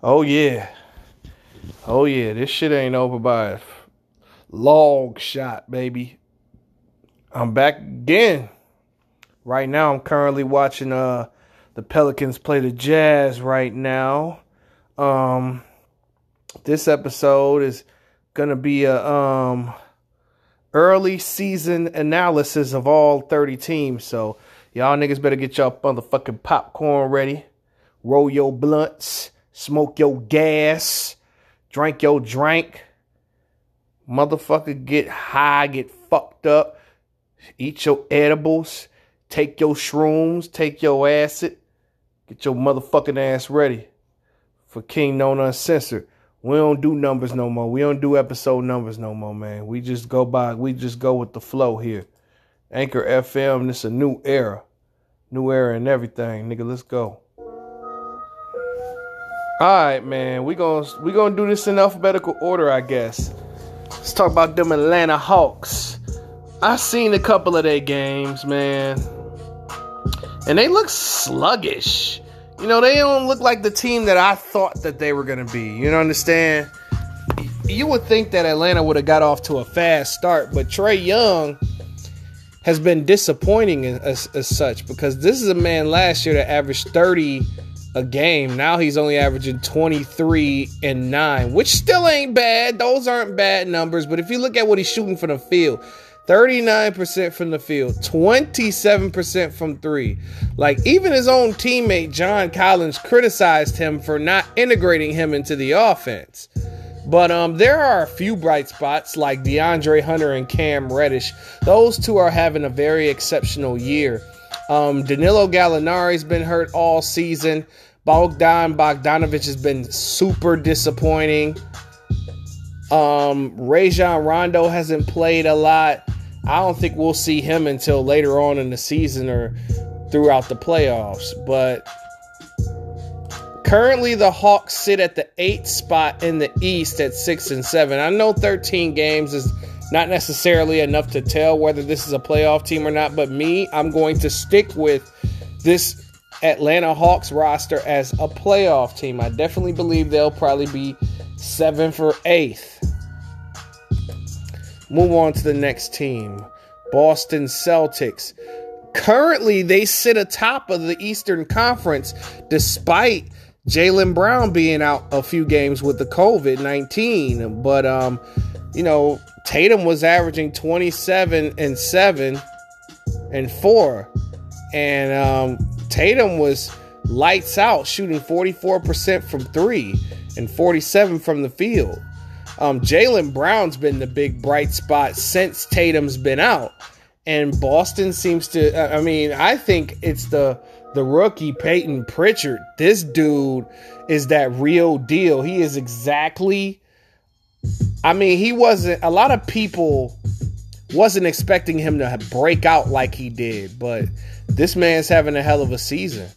Oh yeah. Oh yeah, this shit ain't over by a long shot, baby. I'm back again. Right now I'm currently watching uh the Pelicans play the Jazz right now. Um this episode is going to be a um early season analysis of all 30 teams. So y'all niggas better get y'all motherfucking popcorn ready. Roll your blunts smoke your gas, drink your drink, motherfucker get high, get fucked up, eat your edibles, take your shrooms, take your acid, get your motherfucking ass ready for King Known Uncensored. We don't do numbers no more. We don't do episode numbers no more, man. We just go by, we just go with the flow here. Anchor FM, this a new era. New era and everything. Nigga, let's go. All right, man. We gonna we gonna do this in alphabetical order, I guess. Let's talk about them Atlanta Hawks. I seen a couple of their games, man, and they look sluggish. You know, they don't look like the team that I thought that they were gonna be. You know, understand? You would think that Atlanta would have got off to a fast start, but Trae Young has been disappointing as, as such because this is a man last year that averaged 30 a game. Now he's only averaging 23 and 9, which still ain't bad. Those aren't bad numbers, but if you look at what he's shooting from the field, 39% from the field, 27% from 3. Like even his own teammate John Collins criticized him for not integrating him into the offense. But um, there are a few bright spots like DeAndre Hunter and Cam Reddish. Those two are having a very exceptional year. Um, Danilo Gallinari's been hurt all season. Bogdan Bogdanovich has been super disappointing. Um, Rajon Rondo hasn't played a lot. I don't think we'll see him until later on in the season or throughout the playoffs. But currently, the Hawks sit at the eighth spot in the East at six and seven. I know 13 games is not necessarily enough to tell whether this is a playoff team or not, but me, I'm going to stick with this Atlanta Hawks roster as a playoff team. I definitely believe they'll probably be seventh or eighth. Move on to the next team Boston Celtics. Currently, they sit atop of the Eastern Conference despite Jaylen Brown being out a few games with the COVID 19. But, um, you know, Tatum was averaging 27 and 7 and 4. And um, Tatum was lights out, shooting 44% from three and 47 from the field. Um, Jaylen Brown's been the big bright spot since Tatum's been out. And Boston seems to, I mean, I think it's the the rookie Peyton Pritchard. This dude is that real deal. He is exactly I mean, he wasn't a lot of people wasn't expecting him to break out like he did, but this man's having a hell of a season.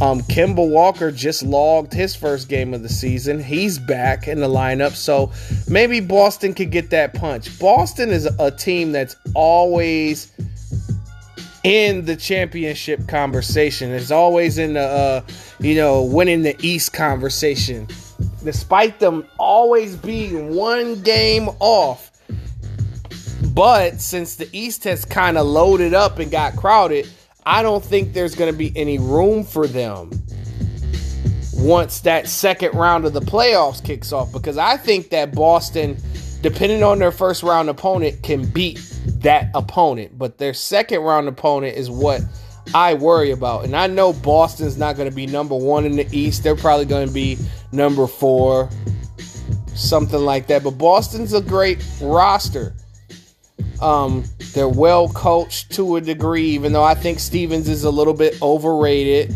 Um, Kemba Walker just logged his first game of the season. He's back in the lineup, so maybe Boston could get that punch. Boston is a team that's always in the championship conversation. It's always in the uh, you know winning the East conversation despite them always being one game off. But since the East has kind of loaded up and got crowded, I don't think there's going to be any room for them once that second round of the playoffs kicks off because I think that Boston, depending on their first round opponent, can beat that opponent. But their second round opponent is what I worry about. And I know Boston's not going to be number one in the East. They're probably going to be number four, something like that. But Boston's a great roster. Um, they're well coached to a degree, even though I think Stevens is a little bit overrated.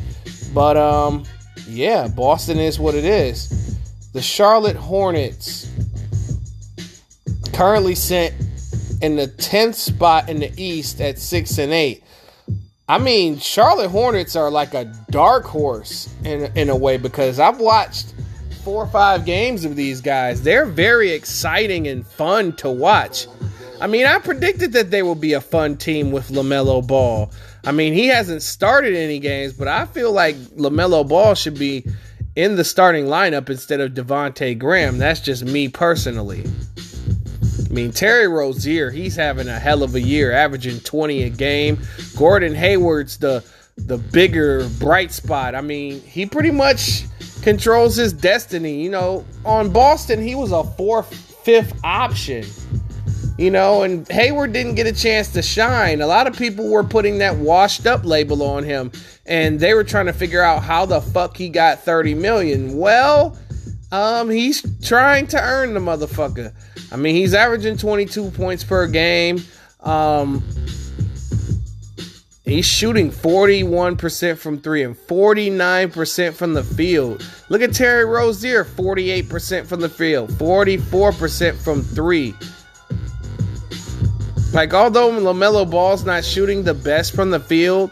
But um, yeah, Boston is what it is. The Charlotte Hornets currently sit in the 10th spot in the East at 6 and 8. I mean, Charlotte Hornets are like a dark horse in in a way because I've watched four or five games of these guys. They're very exciting and fun to watch. I mean, I predicted that they will be a fun team with LaMelo Ball. I mean, he hasn't started any games, but I feel like LaMelo Ball should be in the starting lineup instead of Devonte Graham. That's just me personally. I mean, Terry Rozier, he's having a hell of a year, averaging 20 a game. Gordon Hayward's the the bigger bright spot. I mean, he pretty much controls his destiny. You know, on Boston, he was a fourth, fifth option. You know, and Hayward didn't get a chance to shine. A lot of people were putting that washed up label on him, and they were trying to figure out how the fuck he got 30 million. Well, um, he's trying to earn the motherfucker. I mean, he's averaging 22 points per game. Um, He's shooting 41% from three and 49% from the field. Look at Terry Rozier, 48% from the field, 44% from three. Like, although LaMelo Ball's not shooting the best from the field,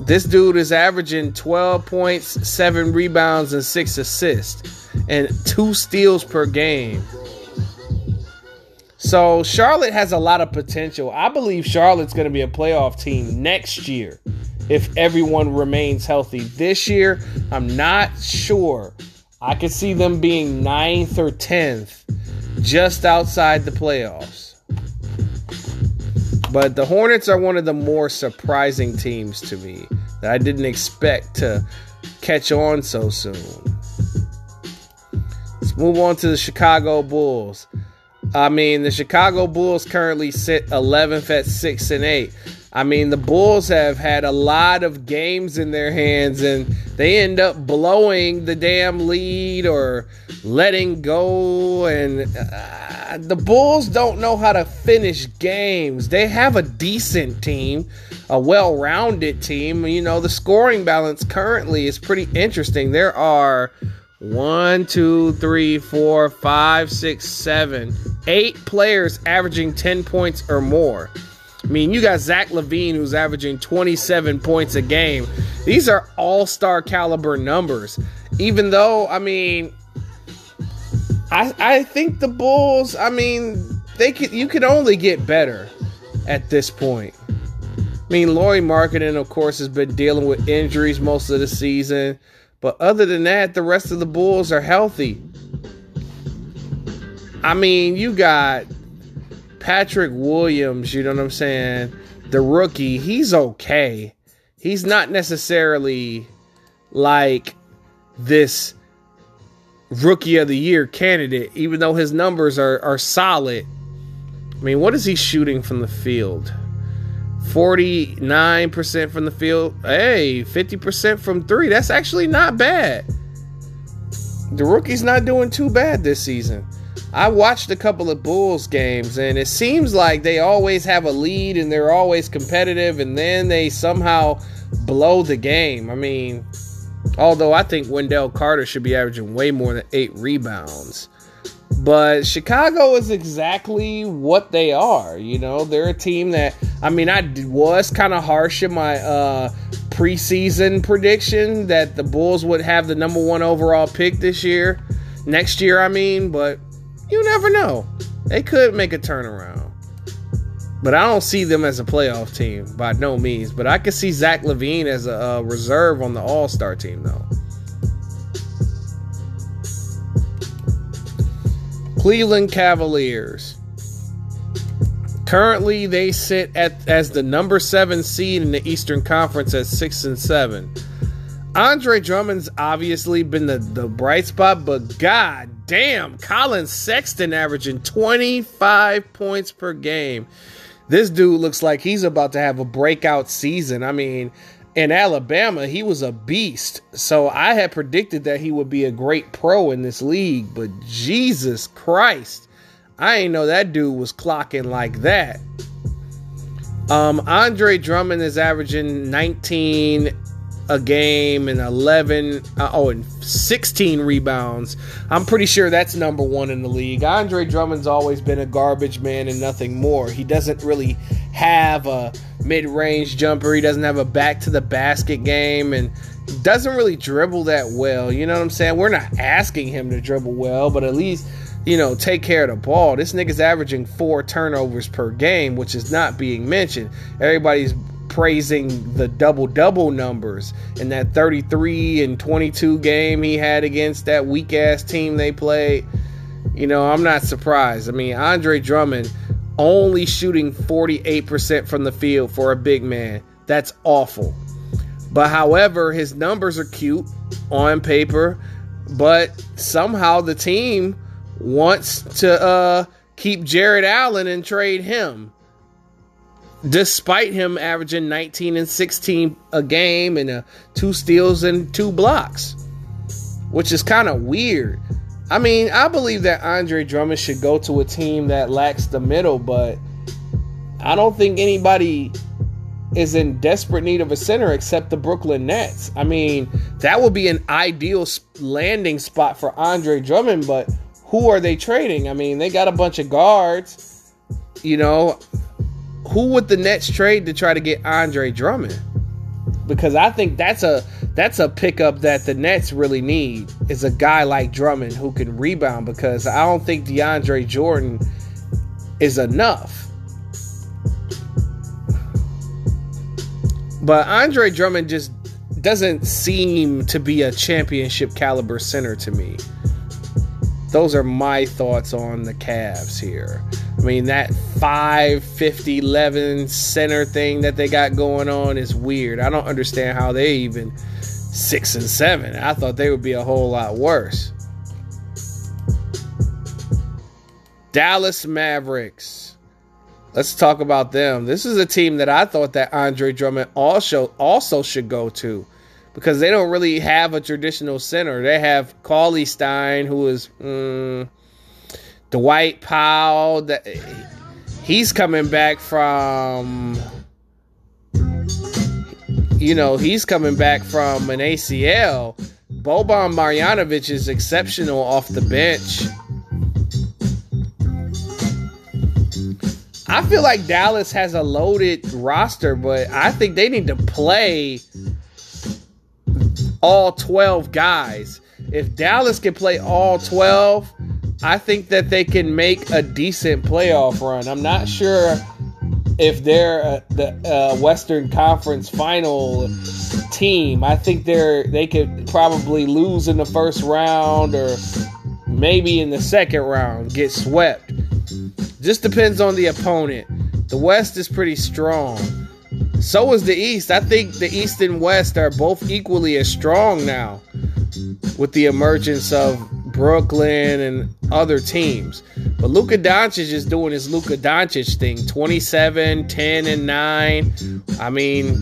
this dude is averaging 12 points, 7 rebounds, and 6 assists, and 2 steals per game. So Charlotte has a lot of potential. I believe Charlotte's going to be a playoff team next year if everyone remains healthy. This year, I'm not sure. I could see them being ninth or tenth, just outside the playoffs. But the Hornets are one of the more surprising teams to me that I didn't expect to catch on so soon. Let's move on to the Chicago Bulls. I mean, the Chicago Bulls currently sit 11th at 6 and 8. I mean, the Bulls have had a lot of games in their hands and they end up blowing the damn lead or letting go. And uh, the Bulls don't know how to finish games. They have a decent team, a well rounded team. You know, the scoring balance currently is pretty interesting. There are one, two, three, four, five, six, seven, eight players averaging 10 points or more. I mean, you got Zach LaVine, who's averaging 27 points a game. These are all star caliber numbers. Even though, I mean, I I think the Bulls, I mean, they could you could only get better at this point. I mean, Lauri Markkanen, of course, has been dealing with injuries most of the season. But other than that, the rest of the Bulls are healthy. I mean, you got Patrick Williams, you know what I'm saying? The rookie, he's okay. He's not necessarily like this rookie of the year candidate, even though his numbers are, are solid. I mean, what is he shooting from the field? 49% from the field. Hey, 50% from three. That's actually not bad. The rookie's not doing too bad this season. I watched a couple of Bulls games, and it seems like they always have a lead and they're always competitive, and then they somehow blow the game. I mean, although I think Wendell Carter should be averaging way more than eight rebounds. But Chicago is exactly what they are. You know, they're a team that, I mean, I was kind of harsh in my uh, preseason prediction that the Bulls would have the number one overall pick this year. Next year, I mean, but you never know. They could make a turnaround. But I don't see them as a playoff team by no means. But I could see Zach LaVine as a, a reserve on the All Star team, though. Cleveland Cavaliers. Currently, they sit at as the number seven seed in the Eastern Conference at six and seven. Andre Drummond's obviously been the, the bright spot, but god damn, Collin Sexton averaging 25 points per game. This dude looks like he's about to have a breakout season. I mean, in Alabama, he was a beast. So I had predicted that he would be a great pro in this league, but Jesus Christ, I ain't know that dude was clocking like that. Um, Andre Drummond is averaging 19 a game and 11 uh, oh and 16 rebounds. I'm pretty sure that's number one in the league. Andre drummond's always been a garbage man and nothing more. He doesn't really have a mid-range jumper. He doesn't have a back to the basket game and doesn't really dribble that well. You know what i'm saying? We're not asking him to dribble well but at least you know take care of the ball. This nigga's averaging four turnovers per game which is not being mentioned. Everybody's praising the double double numbers in that 33 and 22 game he had against that weak ass team they played. You know, I'm not surprised. I mean, Andre Drummond only shooting 48% from the field for a big man. That's awful. But however, his numbers are cute on paper, but somehow the team wants to uh, keep Jarrett Allen and trade him. Despite him averaging 19 and 16 a game and uh, two steals and two blocks, which is kind of weird. I mean, I believe that Andre Drummond should go to a team that lacks the middle, but I don't think anybody is in desperate need of a center except the Brooklyn Nets. I mean, that would be an ideal landing spot for Andre Drummond, but who are they trading? I mean, they got a bunch of guards. You know, who would the Nets trade to try to get Andre Drummond? Because I think that's a that's a pickup that the Nets really need is a guy like Drummond who can rebound because I don't think DeAndre Jordan is enough. But Andre Drummond just doesn't seem to be a championship caliber center to me. Those are my thoughts on the Cavs here. I mean, that 5 50 11 center thing that they got going on is weird. I don't understand how they even six and seven. I thought they would be a whole lot worse. Dallas Mavericks. Let's talk about them. This is a team that I thought that Andre Drummond also also should go to because they don't really have a traditional center. They have Cauley Stein, who is mm, Dwight Powell. That he's coming back from you know, he's coming back from an ACL. Boban Marjanovic is exceptional off the bench. I feel like Dallas has a loaded roster, but I think they need to play all 12 guys. If Dallas can play all 12, I think that they can make a decent playoff run. I'm not sure if they're uh, the uh, Western Conference final team. I think they're they could probably lose in the first round or maybe in the second round get swept. Just depends on the opponent. The West is pretty strong. So is the East. I think the East and West are both equally as strong now with the emergence of Brooklyn and other teams. But Luka Doncic is doing his Luka Doncic thing 27, 10, and 9. I mean,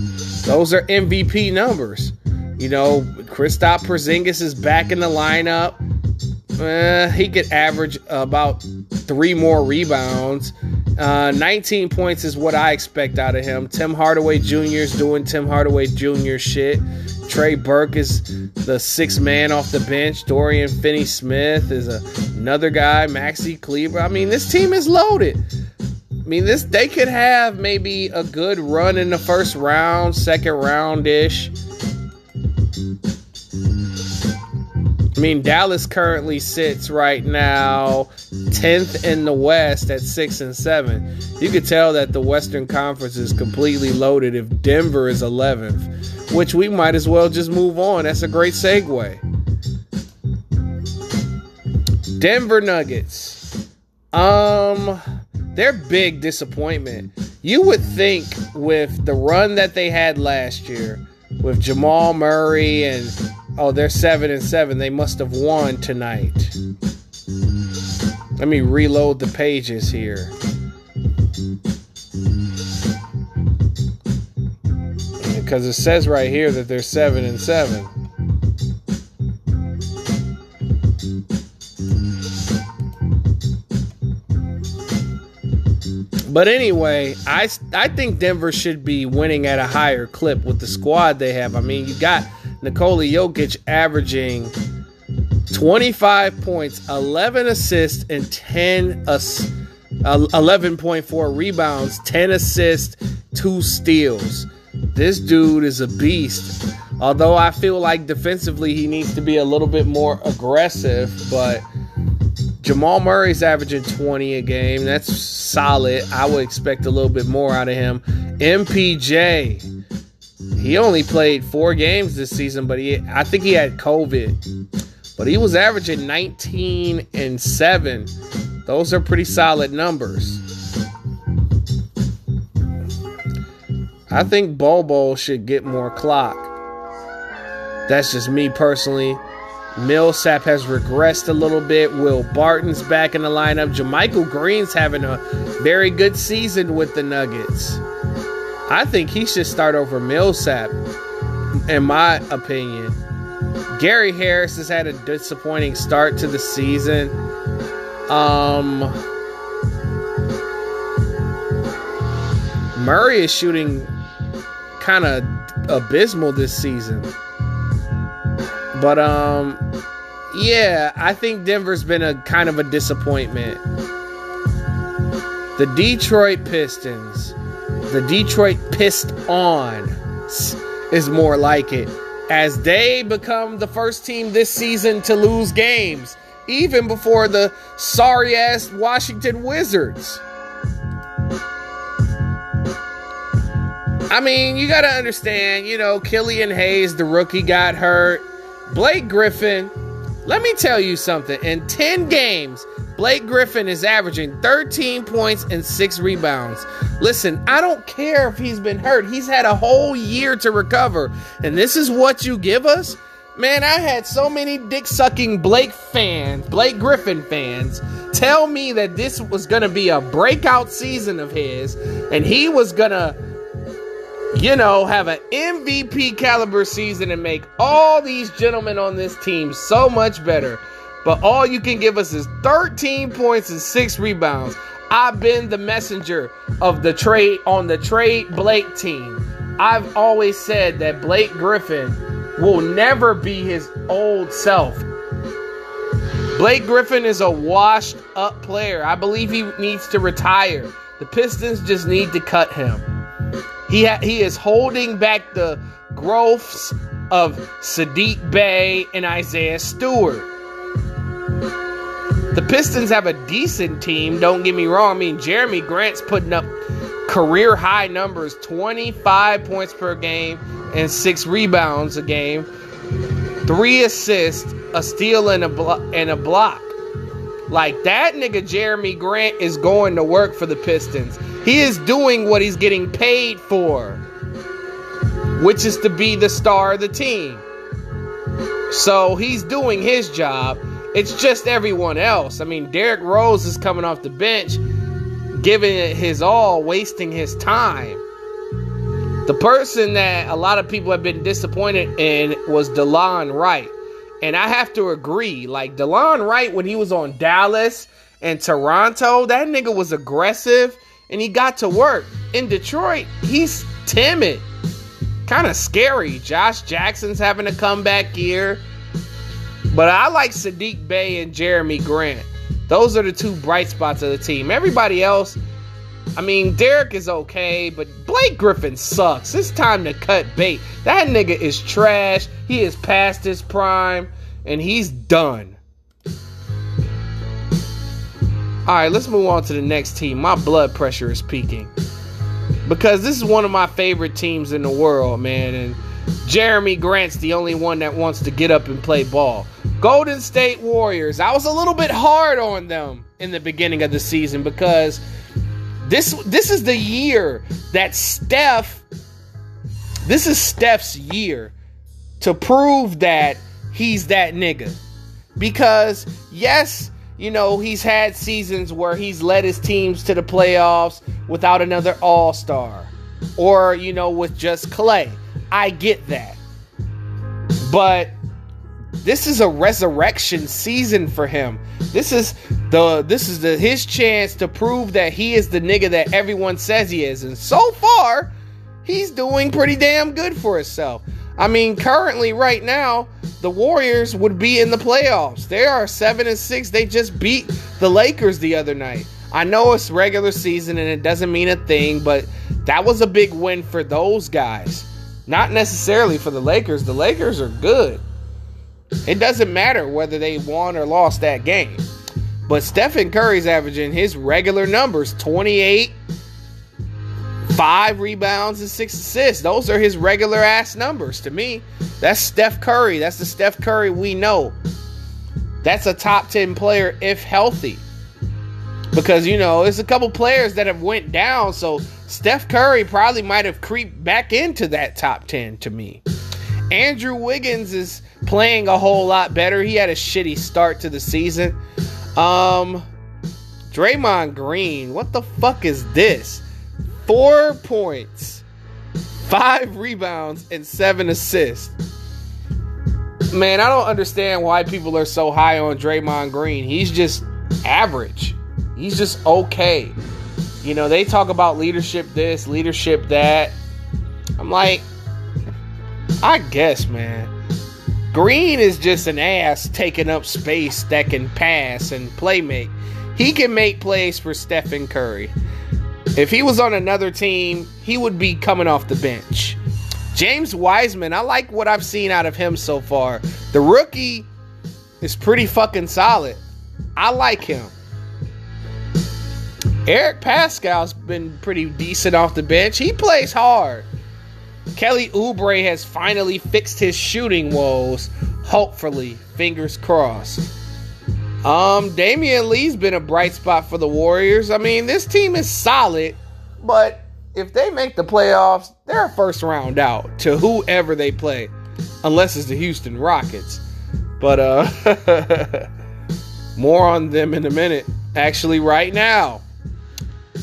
those are MVP numbers. You know, Kristaps Porzingis is back in the lineup. Uh, he could average about three more rebounds. Uh, 19 points is what I expect out of him. Tim Hardaway Jr. is doing Tim Hardaway Jr. shit. Trey Burke is the sixth man off the bench. Dorian Finney Smith is a, another guy. Maxi Kleber. I mean, this team is loaded. I mean, this they could have maybe a good run in the first round, second round ish. I mean, Dallas currently sits right now 10th in the West at 6 and 7. You could tell that the Western Conference is completely loaded if Denver is 11th, which we might as well just move on. That's a great segue. Denver Nuggets. Um they're big disappointment. You would think with the run that they had last year with Jamal Murray and Oh, they're seven and seven. They must have won tonight. Let me reload the pages here. Because it says right here that they're seven and seven. But anyway, I, I think Denver should be winning at a higher clip with the squad they have. I mean, you got Nikola Jokic averaging 25 points, 11 assists, and 10 ass- uh, 11.4 rebounds, 10 assists, 2 steals. This dude is a beast. Although I feel like defensively he needs to be a little bit more aggressive, but Jamal Murray's averaging 20 a game. That's solid. I would expect a little bit more out of him. MPJ. He only played four games this season, but he I think he had COVID. But he was averaging 19 and 7. Those are pretty solid numbers. I think Bobo should get more clock. That's just me personally. Millsap has regressed a little bit. Will Barton's back in the lineup. JaMychal Green's having a very good season with the Nuggets. I think he should start over Millsap, in my opinion. Gary Harris has had a disappointing start to the season. Um, Murray is shooting kind of abysmal this season. But um yeah, I think Denver's been a kind of a disappointment. The Detroit Pistons, the Detroit Pissed On is more like it as they become the first team this season to lose games, even before the sorry ass Washington Wizards. I mean, you got to understand, you know, Killian Hayes, the rookie, got hurt. Blake Griffin, let me tell you something. In 10 games, Blake Griffin is averaging 13 points and 6 rebounds. Listen, I don't care if he's been hurt. He's had a whole year to recover. And this is what you give us? Man, I had so many dick sucking Blake fans, Blake Griffin fans, tell me that this was going to be a breakout season of his and he was going to you know, have an MVP caliber season and make all these gentlemen on this team so much better. But all you can give us is 13 points and six rebounds. I've been the messenger of the trade on the trade Blake team. I've always said that Blake Griffin will never be his old self. Blake Griffin is a washed up player. I believe he needs to retire. The Pistons just need to cut him. He ha- he is holding back the growths of Saddiq Bey and Isaiah Stewart. The Pistons have a decent team, don't get me wrong. I mean, Jerami Grant's putting up career high numbers 25 points per game and six rebounds a game, three assists, a steal, and a, blo- and a block. Like that nigga Jerami Grant is going to work for the Pistons. He is doing what he's getting paid for, which is to be the star of the team. So he's doing his job. It's just everyone else. I mean, Derrick Rose is coming off the bench, giving it his all, wasting his time. The person that a lot of people have been disappointed in was DeLon Wright. And I have to agree, like DeLon Wright, when he was on Dallas and Toronto, that nigga was aggressive and he got to work. In Detroit, he's timid, kind of scary. Josh Jackson's having a comeback year. But I like Saddiq Bey and Jerami Grant. Those are the two bright spots of the team. Everybody else, I mean, Derrick is okay, but Blake Griffin sucks. It's time to cut bait. That nigga is trash. He is past his prime, and he's done. All right, let's move on to the next team. My blood pressure is peaking because this is one of my favorite teams in the world, man. And Jerami Grant's the only one that wants to get up and play ball. Golden State Warriors. I was a little bit hard on them in the beginning of the season because this this is the year that Steph this is Steph's year to prove that he's that nigga. Because yes, you know, he's had seasons where he's led his teams to the playoffs without another all star or, you know, with just Klay. I get that. But this is a resurrection season for him. This is the this is the his chance to prove that he is the nigga that everyone says he is. And so far, he's doing pretty damn good for himself. I mean, currently, right now, the Warriors would be in the playoffs. They are seven and six. They just beat the Lakers the other night. I know it's regular season and it doesn't mean a thing, but that was a big win for those guys. Not necessarily for the Lakers. The Lakers are good. It doesn't matter whether they won or lost that game. But Stephen Curry's averaging his regular numbers 28, five rebounds and six assists. Those are his regular ass numbers to me. That's Steph Curry. That's the Steph Curry we know. That's a top 10 player if healthy. Because you know, there's a couple players that have went down, so Steph Curry probably might have creeped back into that top 10 to me. Andrew Wiggins is playing a whole lot better. He had a shitty start to the season. Um Draymond Green, what the fuck is this? Four points, five rebounds, and seven assists. Man, I don't understand why people are so high on Draymond Green. He's just average. He's just okay. You know, they talk about leadership this, leadership that. I'm like, I guess, man. Green is just an ass taking up space that can pass and play make. He can make plays for Stephen Curry. If he was on another team, he would be coming off the bench. James Wiseman, I like what I've seen out of him so far. The rookie is pretty fucking solid. I like him. Eric Paschall's been pretty decent off the bench. He plays hard. Kelly Oubre has finally fixed his shooting woes. Hopefully, fingers crossed. Um, Damion Lee's been a bright spot for the Warriors. I mean, this team is solid, but if they make the playoffs, they're a first round out to whoever they play, unless it's the Houston Rockets. But uh more on them in a minute. Actually, right now.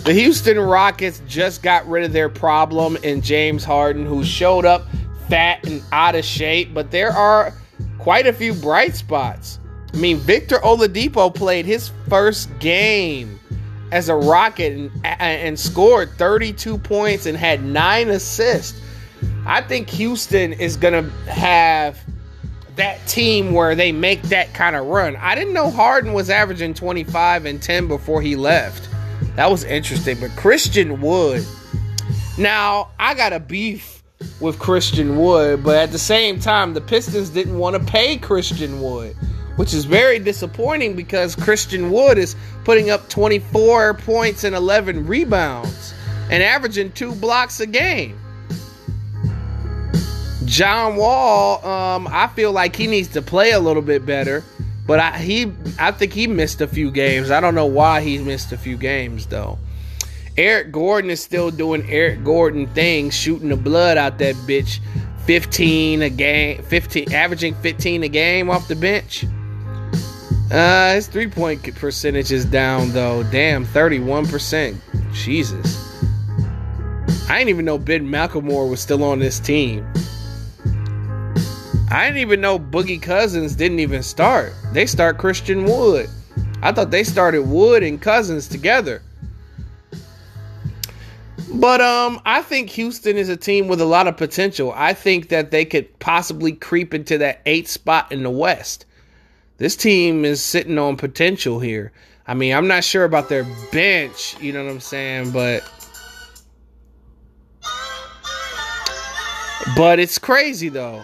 The Houston Rockets just got rid of their problem in James Harden, who showed up fat and out of shape, but there are quite a few bright spots. I mean, Victor Oladipo played his first game as a Rocket and, and scored 32 points and had nine assists. I think Houston is going to have that team where they make that kind of run. I didn't know Harden was averaging 25 and 10 before he left. That was interesting. But Christian Wood. Now, I got a beef with Christian Wood, but at the same time, the Pistons didn't want to pay Christian Wood which is very disappointing because Christian Wood is putting up 24 points and 11 rebounds and averaging two blocks a game. John Wall, um, I feel like he needs to play a little bit better, but I, he, I think he missed a few games. I don't know why he missed a few games though. Eric Gordon is still doing Eric Gordon things, shooting the blood out that bitch. 15 a game, 15 averaging 15 a game off the bench. Uh, his three point percentage is down though. Damn, 31%. Jesus. I didn't even know Ben McLemore was still on this team. I didn't even know Boogie Cousins didn't even start. They start Christian Wood. I thought they started Wood and Cousins together. But um, I think Houston is a team with a lot of potential. I think that they could possibly creep into that eighth spot in the West. This team is sitting on potential here. I mean, I'm not sure about their bench, you know what I'm saying, but but it's crazy though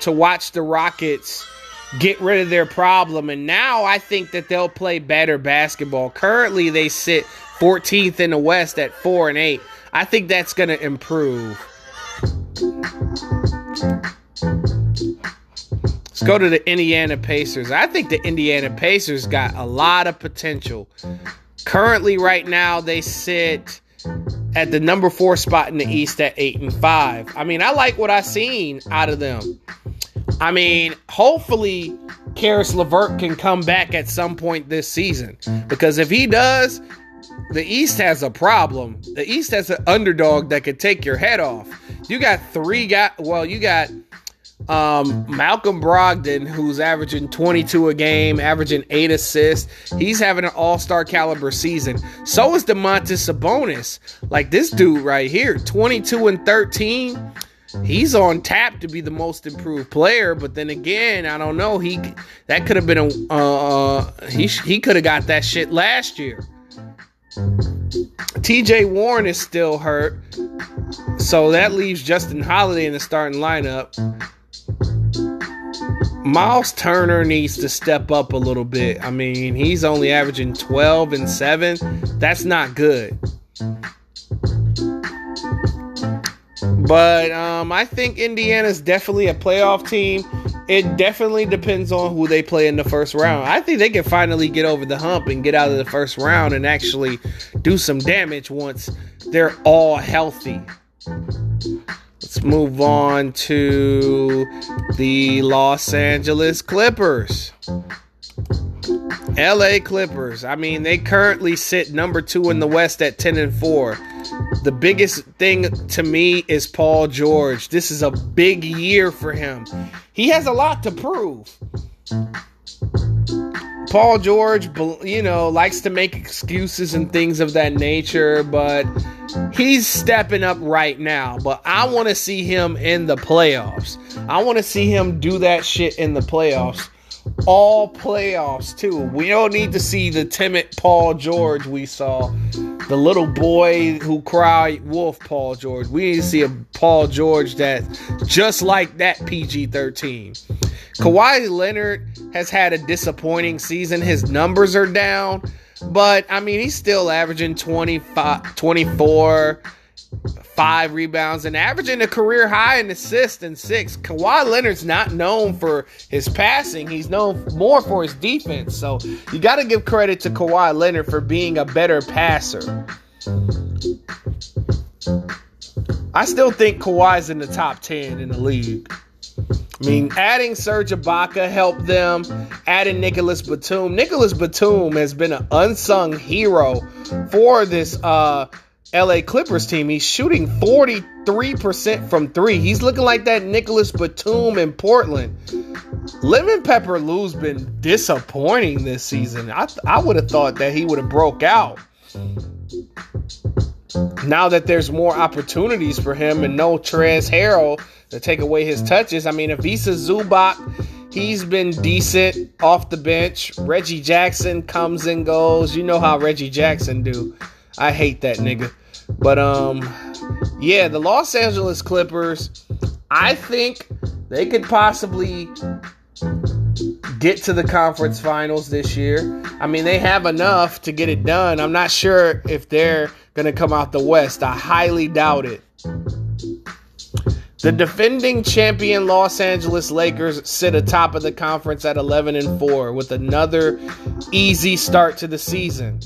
to watch the Rockets get rid of their problem and now I think that they'll play better basketball. Currently they sit 14th in the West at 4 and 8. I think that's going to improve. Let's go to the Indiana Pacers. I think the Indiana Pacers got a lot of potential. Currently, right now, they sit at the number four spot in the East at eight and five. I mean, I like what I've seen out of them. I mean, hopefully, Caris LeVert can come back at some point this season because if he does, the East has a problem. The East has an underdog that could take your head off. You got three guys. Well, you got um, Malcolm Brogdon, who's averaging 22 a game, averaging eight assists, he's having an all star caliber season. So is Domantas Sabonis. Like this dude right here, 22 and 13. He's on tap to be the most improved player, but then again, I don't know. He that could have been a uh, he he could have got that shit last year. TJ Warren is still hurt, so that leaves Justin Holiday in the starting lineup. Miles Turner needs to step up a little bit. I mean, he's only averaging 12 and 7. That's not good. But um, I think Indiana's definitely a playoff team. It definitely depends on who they play in the first round. I think they can finally get over the hump and get out of the first round and actually do some damage once they're all healthy. Let's move on to the Los Angeles Clippers. LA Clippers. I mean, they currently sit number 2 in the West at 10 and 4. The biggest thing to me is Paul George. This is a big year for him. He has a lot to prove. Paul George, you know, likes to make excuses and things of that nature, but he's stepping up right now. But I want to see him in the playoffs. I want to see him do that shit in the playoffs all playoffs too. We don't need to see the timid Paul George we saw, the little boy who cried wolf Paul George. We need to see a Paul George that just like that PG 13. Kawhi Leonard has had a disappointing season. His numbers are down, but I mean, he's still averaging 25, 24 five rebounds and averaging a career high in assists and six. Kawhi Leonard's not known for his passing; he's known more for his defense. So you got to give credit to Kawhi Leonard for being a better passer. I still think Kawhi's in the top ten in the league. I mean, adding Serge Ibaka helped them. Adding Nicolas Batum. Nicolas Batum has been an unsung hero for this uh, LA Clippers team. He's shooting 43% from three. He's looking like that Nicolas Batum in Portland. Lemon Pepper Lou's been disappointing this season. I, I would have thought that he would have broke out. Now that there's more opportunities for him and no Trez Harrell to take away his touches, I mean, Ivica Zubac, he's been decent off the bench. Reggie Jackson comes and goes. You know how Reggie Jackson do. I hate that nigga. But um yeah, the Los Angeles Clippers, I think they could possibly get to the conference finals this year. I mean, they have enough to get it done. I'm not sure if they're going to come out the West. I highly doubt it. The defending champion Los Angeles Lakers sit atop of the conference at 11 and 4 with another easy start to the season.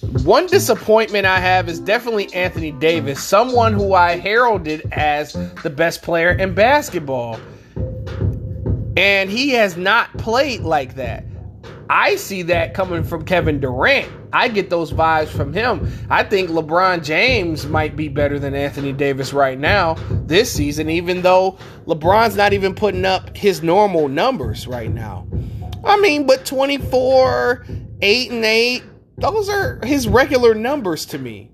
One disappointment I have is definitely Anthony Davis, someone who I heralded as the best player in basketball. And he has not played like that. I see that coming from Kevin Durant. I get those vibes from him. I think LeBron James might be better than Anthony Davis right now this season, even though LeBron's not even putting up his normal numbers right now. I mean, but 24, 8 and 8, those are his regular numbers to me.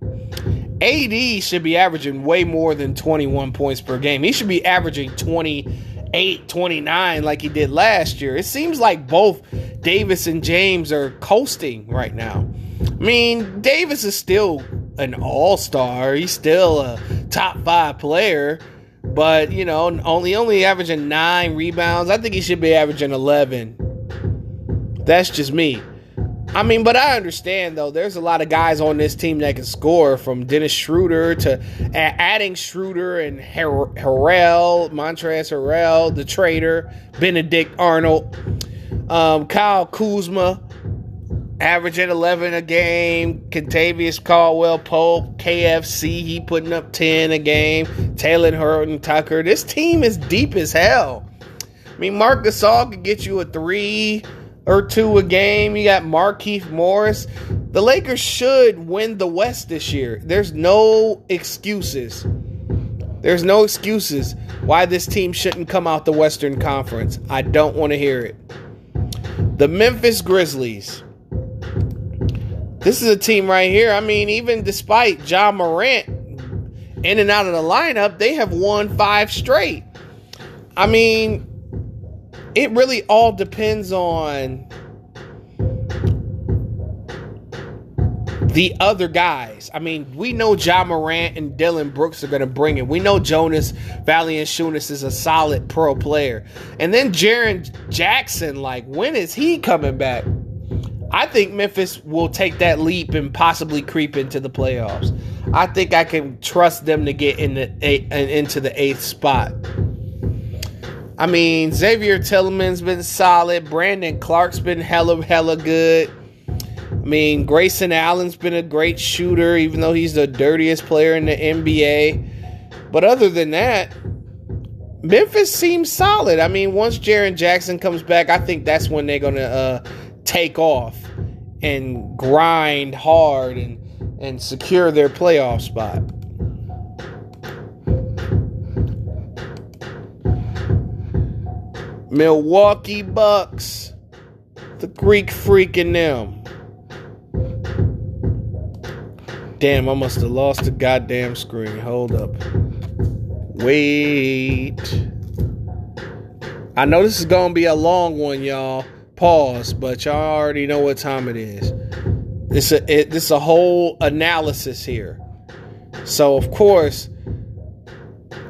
AD should be averaging way more than 21 points per game. He should be averaging 28, 29 like he did last year. It seems like both Davis and James are coasting right now. I mean, Davis is still an all star, he's still a top five player. But you know, only only averaging nine rebounds. I think he should be averaging eleven. That's just me. I mean, but I understand though. There's a lot of guys on this team that can score, from Dennis Schroeder to adding Schroeder and Har- Harrell, Montrezl Harrell, the trader, Benedict Arnold, um, Kyle Kuzma, averaging 11 a game. Kentavious Caldwell Pope, KFC, he putting up 10 a game. Talen Horton Tucker. This team is deep as hell. I mean, Marc Gasol could get you a three or two a game. You got Markieff Morris. The Lakers should win the West this year. There's no excuses. There's no excuses why this team shouldn't come out the Western Conference. I don't want to hear it. The Memphis Grizzlies. This is a team right here. I mean, even despite Ja Morant in and out of the lineup, they have won five straight. I mean, it really all depends on the other guys. I mean, we know Ja Morant and Dillon Brooks are going to bring it. We know Jonas Valanciunas is a solid pro player. And then Jaren Jackson, like, when is he coming back? I think Memphis will take that leap and possibly creep into the playoffs. I think I can trust them to get in the eight, into the eighth spot. I mean, Xavier Tillman's been solid. Brandon Clarke's been hella, hella good. I mean, Grayson Allen's been a great shooter, even though he's the dirtiest player in the NBA. But other than that, Memphis seems solid. I mean, once Jaren Jackson comes back, I think that's when they're to uh, take off and grind hard and, and secure their playoff spot. Milwaukee Bucks, the Greek freak in them. Damn, I must have lost the goddamn screen. Hold up. Wait. I know this is going to be a long one, y'all. Pause, but y'all already know what time it is. This a it, this a whole analysis here. So of course,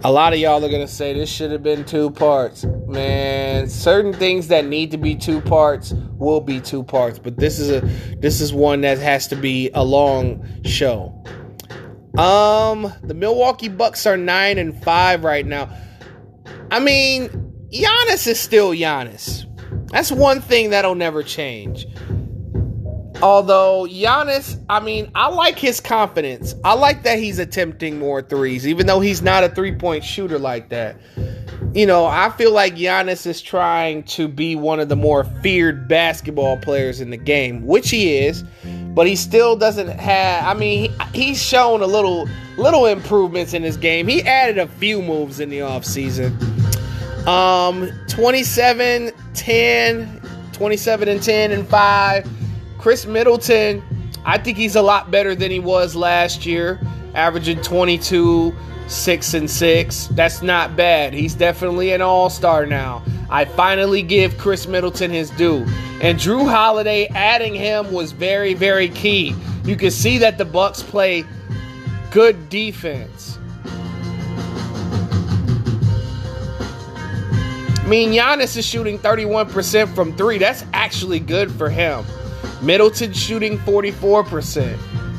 a lot of y'all are gonna say this should have been two parts. Man, certain things that need to be two parts will be two parts, but this is a this is one that has to be a long show. Um, the Milwaukee Bucks are nine and five right now. I mean, Giannis is still Giannis. That's one thing that'll never change. Although Giannis, I mean, I like his confidence. I like that he's attempting more threes, even though he's not a three point shooter like that. You know, I feel like Giannis is trying to be one of the more feared basketball players in the game, which he is, but he still doesn't have. I mean, he, he's shown a little little improvements in his game. He added a few moves in the offseason. Um, 27, 10, 27 and 10 and 5. Khris Middleton, I think he's a lot better than he was last year, averaging 22, 6 and 6. That's not bad. He's definitely an all-star now. I finally give Khris Middleton his due. And Jrue Holiday adding him was very very key. You can see that the Bucks play good defense. I mean, Giannis is shooting 31% from three. That's actually good for him. Middleton shooting 44%.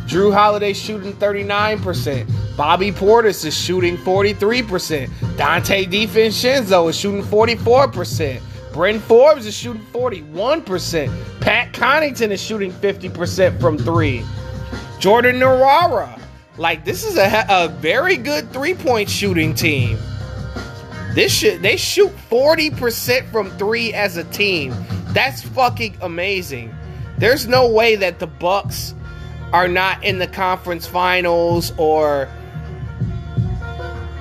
Jrue Holiday shooting 39%. Bobby Portis is shooting 43%. Donte DiVincenzo is shooting 44%. Bryn Forbes is shooting 41%. Pat Connaughton is shooting 50% from three. Jordan Nwora. Like, this is a, a very good three point shooting team. This shit, they shoot 40% from three as a team. That's fucking amazing. There's no way that the Bucks are not in the conference finals or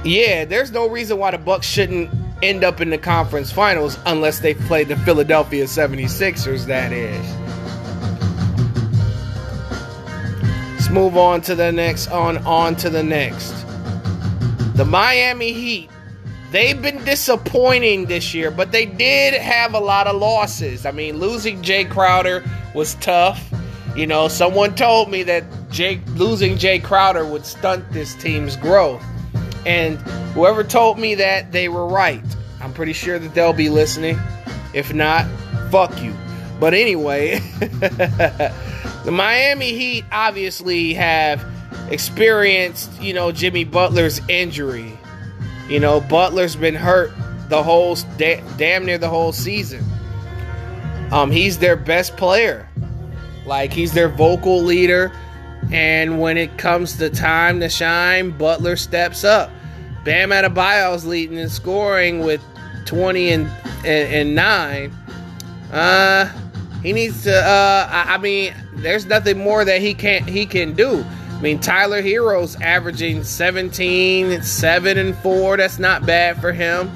yeah, there's no reason why the Bucks shouldn't end up in the conference finals unless they play the Philadelphia 76ers that is. Let's move on to the next on on to the next. The Miami Heat they've been disappointing this year, but they did have a lot of losses. I mean, losing Jae Crowder was tough. You know, someone told me that Jake losing Jae Crowder would stunt this team's growth. And whoever told me that, they were right. I'm pretty sure that they'll be listening. If not, fuck you. But anyway, the Miami Heat obviously have experienced, you know, Jimmy Butler's injury. You know, Butler's been hurt the whole damn near the whole season. Um, he's their best player. Like he's their vocal leader, and when it comes to time to shine, Butler steps up. Bam Adebayo's leading in scoring with 20 and and, and nine. Uh, he needs to. Uh, I, I mean, there's nothing more that he can't he can do. I mean, Tyler Herro's averaging 17, 7 and 4. That's not bad for him.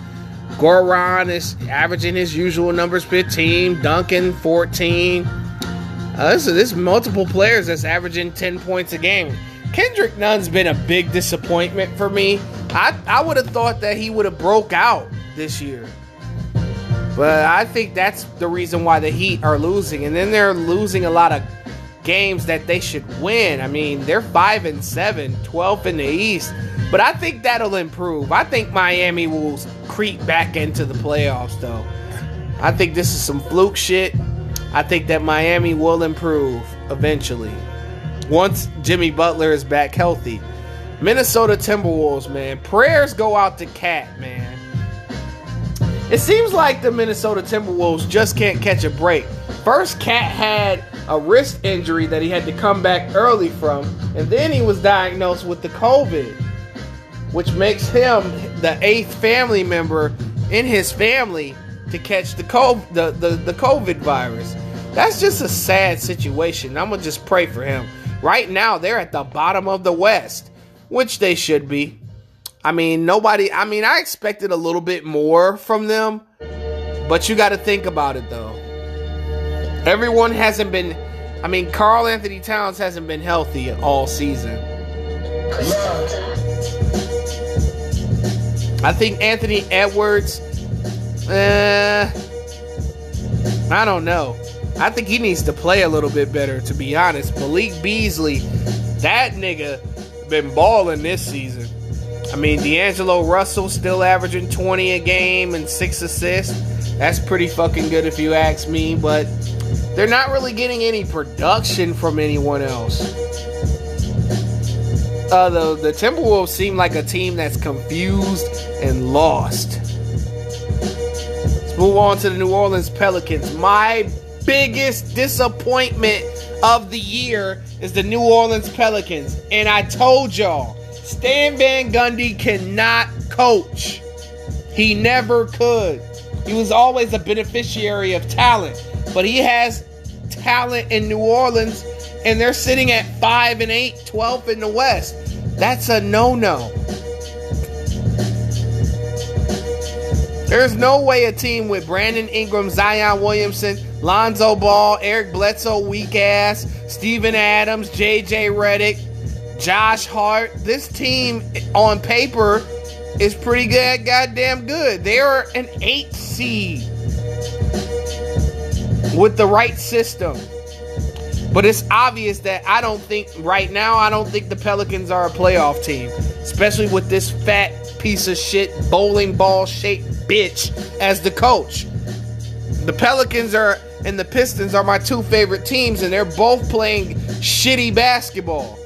Goran is averaging his usual numbers 15. Duncan 14. Uh, this, is multiple players that's averaging 10 points a game. Kendrick Nunn's been a big disappointment for me. I, I would have thought that he would have broke out this year. But I think that's the reason why the Heat are losing. And then they're losing a lot of games that they should win. I mean, they're 5 and 7, 12th in the East. But I think that'll improve. I think Miami will creep back into the playoffs though. I think this is some fluke shit. I think that Miami will improve eventually. once Jimmy Butler is back healthy. Minnesota Timberwolves, man. Prayers go out to Cat, man. It seems like the Minnesota Timberwolves just can't catch a break. First, Cat had a wrist injury that he had to come back early from, and then he was diagnosed with the COVID, which makes him the eighth family member in his family to catch the COVID, the, the, the COVID virus. That's just a sad situation. I'm gonna just pray for him. Right now, they're at the bottom of the West which they should be. I mean, nobody, I mean, I expected a little bit more from them, but you got to think about it though. Everyone hasn't been, I mean, Karl-Anthony Towns hasn't been healthy all season. I think Anthony Edwards, uh, I don't know. I think he needs to play a little bit better, to be honest. Malik Beasley, that nigga been balling this season. I mean, D'Angelo Russell still averaging 20 a game and six assists. That's pretty fucking good if you ask me, but they're not really getting any production from anyone else. Uh, the, the Timberwolves seem like a team that's confused and lost. Let's move on to the New Orleans Pelicans. My biggest disappointment of the year is the New Orleans Pelicans. And I told y'all, Stan Van Gundy cannot coach. He never could. He was always a beneficiary of talent, but he has talent in New Orleans and they're sitting at 5 and 8, 12 in the West. That's a no-no. There's no way a team with Brandon Ingram, Zion Williamson, Lonzo Ball, Eric Bledsoe, weak ass, Steven Adams, JJ Redick, Josh Hart. This team on paper is pretty good, goddamn good. They are an eight seed with the right system. But it's obvious that I don't think right now, I don't think the Pelicans are a playoff team, especially with this fat piece of shit bowling ball shaped bitch as the coach. The Pelicans are and the Pistons are my two favorite teams, and they're both playing shitty basketball.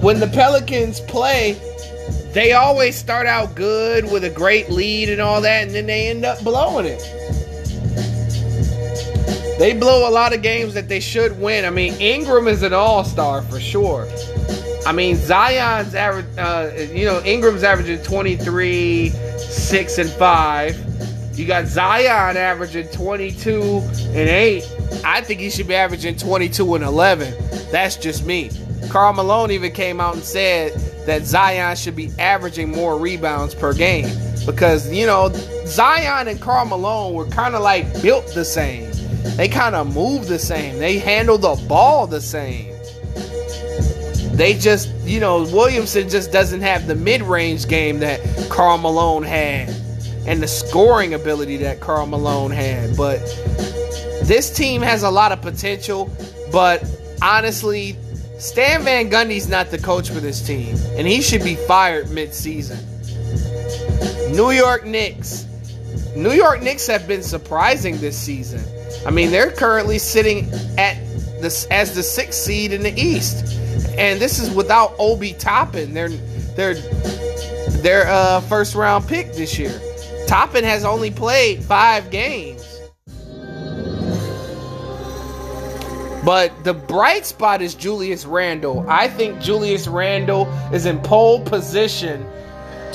When the Pelicans play, they always start out good with a great lead and all that, and then they end up blowing it. They blow a lot of games that they should win. I mean, Ingram is an all star for sure. I mean, Zion's average, uh, you know, Ingram's averaging 23, 6, and 5. You got Zion averaging 22 and 8. I think he should be averaging 22 and 11. That's just me. Karl Malone even came out and said that Zion should be averaging more rebounds per game because, you know, Zion and Karl Malone were kind of like built the same. They kind of move the same. They handle the ball the same. They just, you know, Williamson just doesn't have the mid range game that Karl Malone had and the scoring ability that Karl Malone had. But this team has a lot of potential. But honestly, Stan Van Gundy's not the coach for this team, and he should be fired mid-season. New York Knicks. New York Knicks have been surprising this season. I mean, they're currently sitting at this as the sixth seed in the East and this is without Obi Toppin. They're they're their uh, first round pick this year. Toppin has only played five games. But the bright spot is Julius Randle. I think Julius Randle is in pole position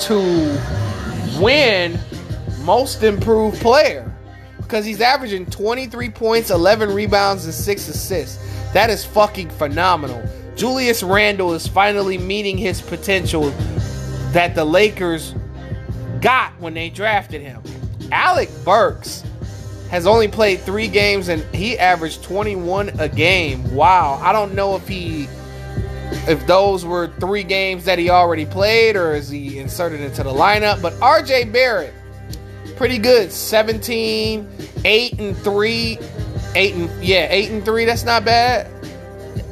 to win most improved player because he's averaging 23 points, 11 rebounds, and 6 assists. That is fucking phenomenal. Julius Randle is finally meeting his potential that the Lakers got when they drafted him. Alec Burks has only played three games and he averaged 21 a game. Wow. I don't know if he if those were three games that he already played or is he inserted into the lineup. But RJ Barrett, pretty good. 17, 8 and 3. 8 and yeah, 8 and 3, that's not bad.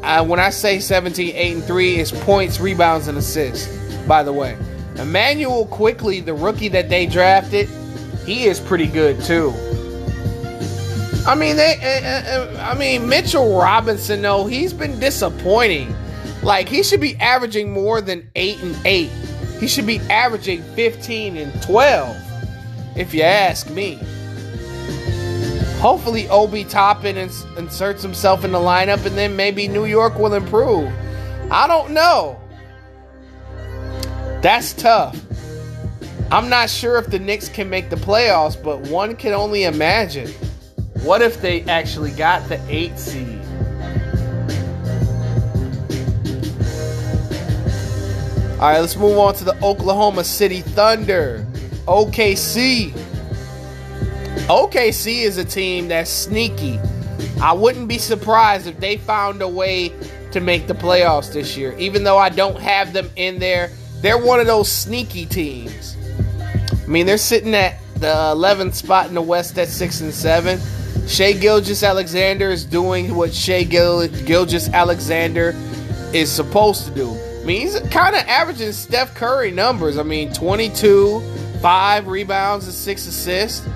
Uh, when I say 17, 8, and 3, it's points, rebounds, and assists, by the way. Immanuel Quickley, the rookie that they drafted, he is pretty good too. I mean, they. Uh, uh, I mean, Mitchell Robinson, though, he's been disappointing. Like he should be averaging more than 8 and 8. He should be averaging 15 and 12 if you ask me. Hopefully Obi Toppin ins- inserts himself in the lineup and then maybe New York will improve. I don't know. That's tough. I'm not sure if the Knicks can make the playoffs, but one can only imagine. What if they actually got the 8 seed? All right, let's move on to the Oklahoma City Thunder. OKC. OKC is a team that's sneaky. I wouldn't be surprised if they found a way to make the playoffs this year. Even though I don't have them in there, they're one of those sneaky teams. I mean, they're sitting at the 11th spot in the West at 6 and 7. Shai Gilgeous Alexander is doing what Shai Gil- Gilgeous Alexander is supposed to do. I mean, he's kind of averaging Steph Curry numbers. I mean, 22, 5 rebounds, and 6 assists.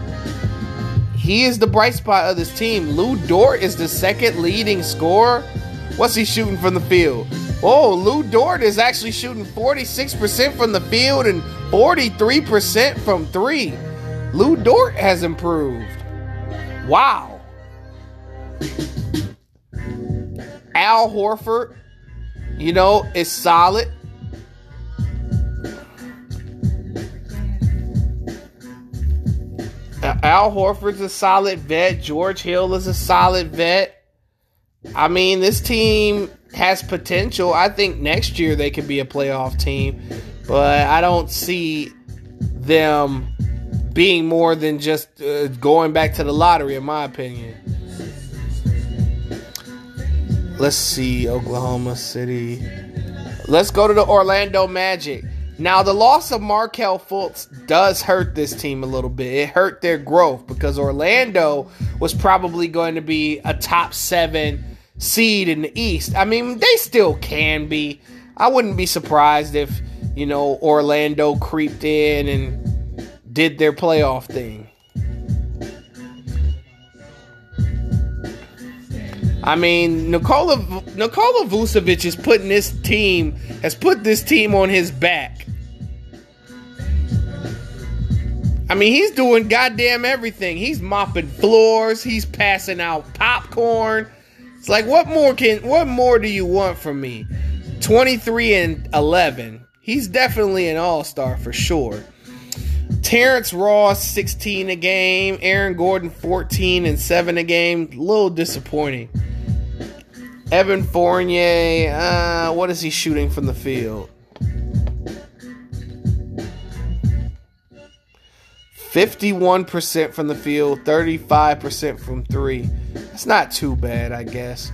He is the bright spot of this team. Lu Dort is the second leading scorer. What's he shooting from the field? Oh, Lu Dort is actually shooting 46% from the field and 43% from three. Lu Dort has improved. Wow. Al Horford, you know, is solid. Al Horford's a solid vet. George Hill is a solid vet. I mean, this team has potential. I think next year they could be a playoff team, but I don't see them being more than just uh, going back to the lottery, in my opinion. Let's see, Oklahoma City. Let's go to the Orlando Magic. Now, the loss of Markelle Fultz does hurt this team a little bit. It hurt their growth because Orlando was probably going to be a top seven seed in the East. I mean, they still can be. I wouldn't be surprised if, you know, Orlando creeped in and did their playoff thing. I mean, Nikola Nikola Vucevic is putting this team has put this team on his back. I mean, he's doing goddamn everything. He's mopping floors, he's passing out popcorn. It's like what more can what more do you want from me? 23 and 11. He's definitely an all-star for sure. Terrence Ross 16 a game, Aaron Gordon 14 and 7 a game. A little disappointing. Evan Fournier, uh, what is he shooting from the field? 51% from the field, 35% from three. That's not too bad, I guess.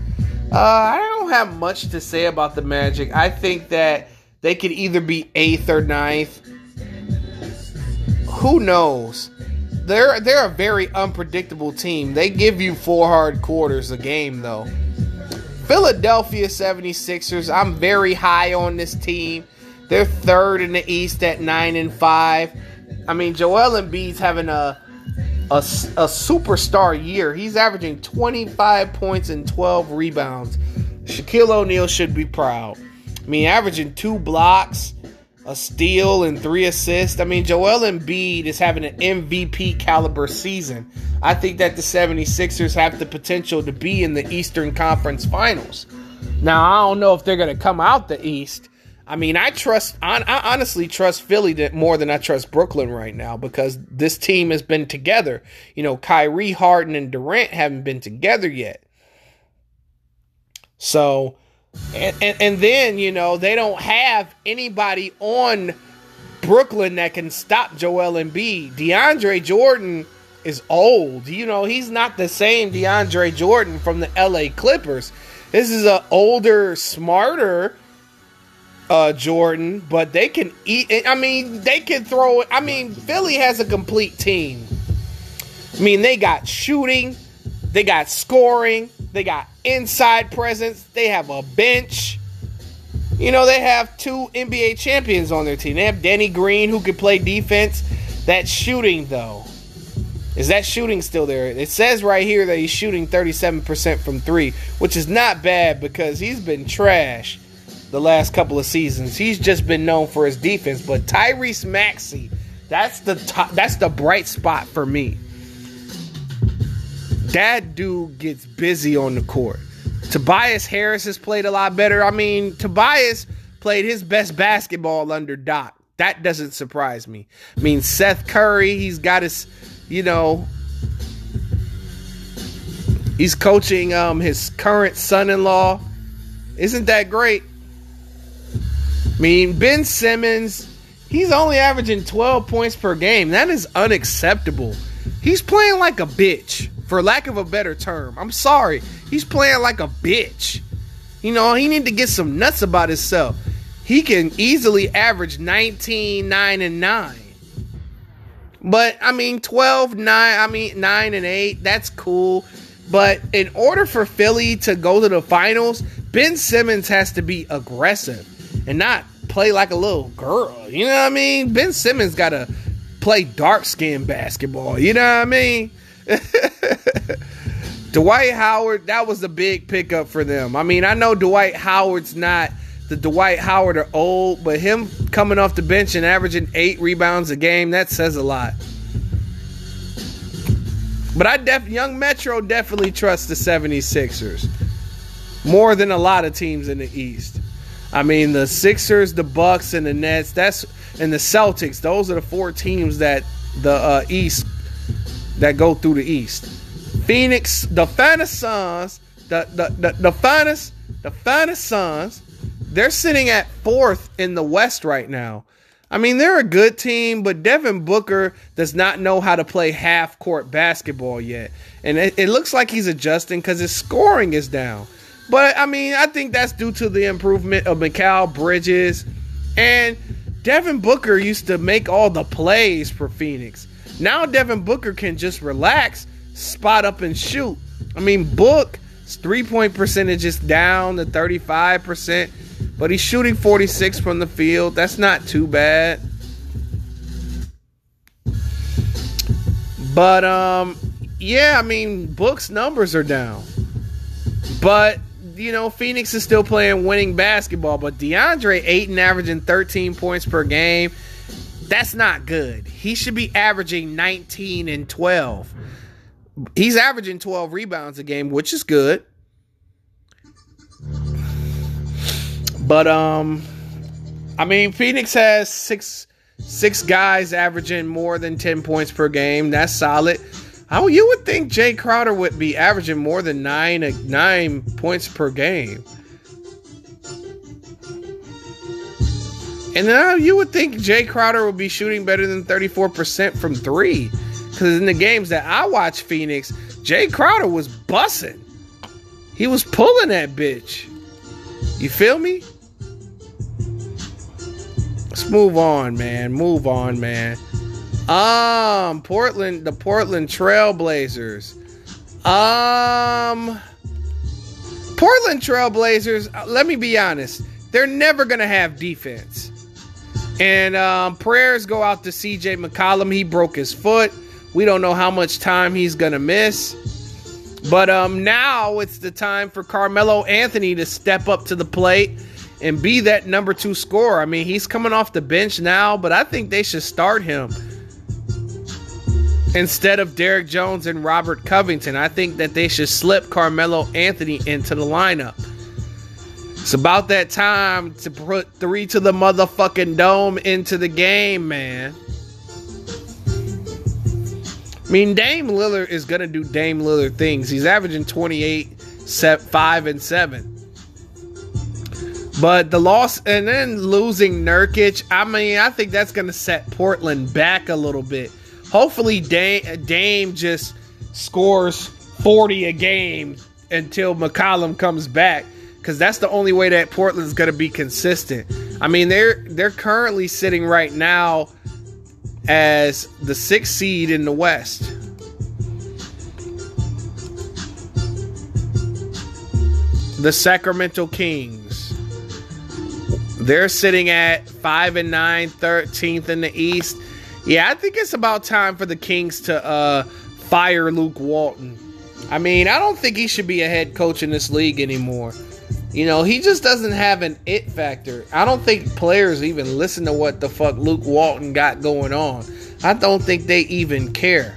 Uh, I don't have much to say about the Magic. I think that they could either be eighth or ninth. Who knows? They're they're a very unpredictable team. They give you four hard quarters a game, though. Philadelphia 76ers, I'm very high on this team. They're third in the East at 9 and 5. I mean, Joel Embiid's having a, a, a superstar year. He's averaging 25 points and 12 rebounds. Shaquille O'Neal should be proud. I mean, averaging two blocks, a steal, and three assists. I mean, Joel Embiid is having an MVP caliber season. I think that the 76ers have the potential to be in the Eastern Conference Finals. Now, I don't know if they're going to come out the East. I mean, I trust, I honestly trust Philly more than I trust Brooklyn right now because this team has been together. You know, Kyrie, Harden, and Durant haven't been together yet. So, and, and, and then, you know, they don't have anybody on Brooklyn that can stop Joel Embiid. DeAndre Jordan is old. You know, he's not the same DeAndre Jordan from the LA Clippers. This is an older, smarter uh, Jordan, but they can eat. I mean, they can throw it. I mean, Philly has a complete team. I mean, they got shooting, they got scoring, they got inside presence, they have a bench. You know, they have two NBA champions on their team. They have Danny Green who can play defense. That shooting, though, is that shooting still there? It says right here that he's shooting 37% from three, which is not bad because he's been trash the last couple of seasons. He's just been known for his defense, but Tyrese Maxey, that's the top, that's the bright spot for me. That dude gets busy on the court. Tobias Harris has played a lot better. I mean, Tobias played his best basketball under Doc. That doesn't surprise me. I mean, Seth Curry, he's got his, you know, he's coaching um his current son-in-law. Isn't that great? I mean, Ben Simmons, he's only averaging 12 points per game. That is unacceptable. He's playing like a bitch, for lack of a better term. I'm sorry. He's playing like a bitch. You know, he need to get some nuts about himself. He can easily average 19, 9, and 9. But I mean 12, 9, I mean 9 and 8, that's cool. But in order for Philly to go to the finals, Ben Simmons has to be aggressive and not play like a little girl. You know what I mean? Ben Simmons got to play dark skin basketball. You know what I mean? Dwight Howard, that was a big pickup for them. I mean, I know Dwight Howard's not the Dwight Howard of old, but him coming off the bench and averaging eight rebounds a game, that says a lot. But I def young Metro definitely trusts the 76ers. More than a lot of teams in the East. I mean, the Sixers, the Bucks, and the Nets. That's and the Celtics. Those are the four teams that the uh, East that go through the East. Phoenix, the finest Suns, the the the, the finest, the finest Suns. They're sitting at fourth in the West right now. I mean, they're a good team, but Devin Booker does not know how to play half court basketball yet. And it, it looks like he's adjusting because his scoring is down. But I mean, I think that's due to the improvement of Mikal Bridges. And Devin Booker used to make all the plays for Phoenix. Now Devin Booker can just relax, spot up and shoot. I mean, Book's three point percentage is down to 35%, but he's shooting 46 from the field. That's not too bad. But um yeah, I mean, Book's numbers are down. But you know, Phoenix is still playing winning basketball, but DeAndre Ayton averaging 13 points per game. That's not good. He should be averaging 19 and 12. He's averaging 12 rebounds a game, which is good. But um I mean, Phoenix has six six guys averaging more than 10 points per game. That's solid. How you would think Jae Crowder would be averaging more than nine nine points per game. And now you would think Jae Crowder would be shooting better than 34% from three. Because in the games that I watch Phoenix, Jae Crowder was bussing. He was pulling that bitch. You feel me? Let's move on, man. Move on, man. Um, Portland, the Portland Trailblazers. Um, Portland Trailblazers. Uh, let me be honest, they're never gonna have defense. And um, prayers go out to C.J. McCollum. He broke his foot. We don't know how much time he's gonna miss. But um, now it's the time for Carmelo Anthony to step up to the plate and be that number two scorer. I mean, he's coming off the bench now, but I think they should start him instead of Derrick Jones and Robert Covington. I think that they should slip Carmelo Anthony into the lineup. It's about that time to put three to the motherfucking dome into the game, man. I mean, Dame Lillard is to do Dame Lillard things. He's averaging 28, set 5 and 7. But the loss and then losing Nurkic, I mean, I think that's to set Portland back a little bit hopefully Dame, Dame just scores 40 a game until McCollum comes back because that's the only way that Portland's going to be consistent. I mean, they're they're currently sitting right now as the sixth seed in the West. The Sacramento Kings. They're sitting at 5 and 9, 13th in the East. Yeah, I think it's about time for the Kings to uh, fire Luke Walton. I mean, I don't think he should be a head coach in this league anymore. You know, he just doesn't have an it factor. I don't think players even listen to what the fuck Luke Walton got going on. I don't think they even care.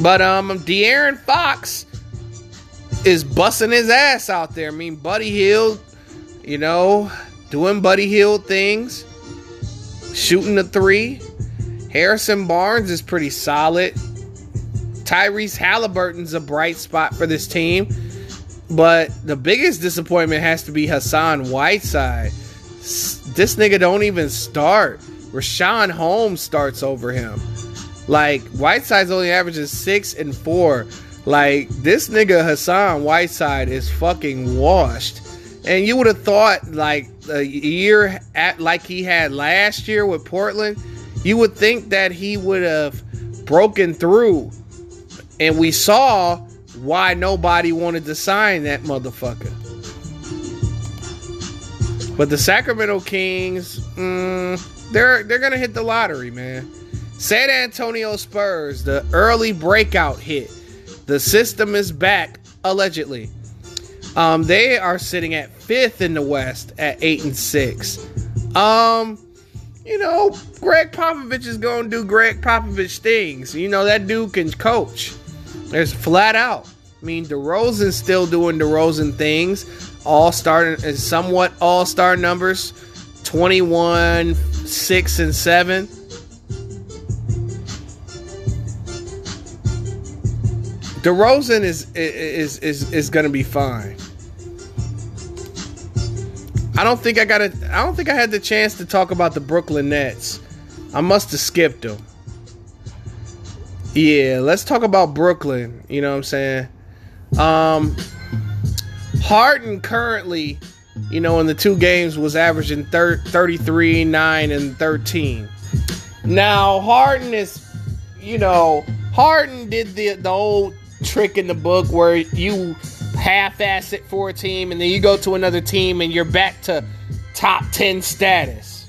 But um De'Aaron Fox is busting his ass out there. I mean, Buddy Hield, you know, doing Buddy Hield things, shooting the three. Harrison Barnes is pretty solid. Tyrese Halliburton's a bright spot for this team. But the biggest disappointment has to be Hassan Whiteside. This nigga don't even start. Richaun Holmes starts over him. Like Whiteside's only averages six and four. Like this nigga Hassan Whiteside is fucking washed. And you would have thought like a year at like he had last year with Portland, you would think that he would have broken through. And we saw why nobody wanted to sign that motherfucker. But the Sacramento Kings, mm, they're they're gonna hit the lottery, man. San Antonio Spurs, the early breakout hit. The system is back, allegedly. Um, they are sitting at fifth in the West at eight and six. Um, you know, Gregg Popovich is gonna do Gregg Popovich things. You know that dude can coach. There's flat out. I mean, DeRozan's still doing DeRozan things. All star, somewhat all star numbers, 21, 6, and 7. DeRozan is is is is to be fine. I don't think I got a. I don't think I had the chance to talk about the Brooklyn Nets. I must have skipped them. Yeah, let's talk about Brooklyn. You know what I'm saying? Um, Harden currently, you know, in the two games was averaging thir- 33, 9, and 13. Now, Harden is, you know, Harden did the, the old trick in the book where you half-ass it for a team and then you go to another team and you're back to top 10 status.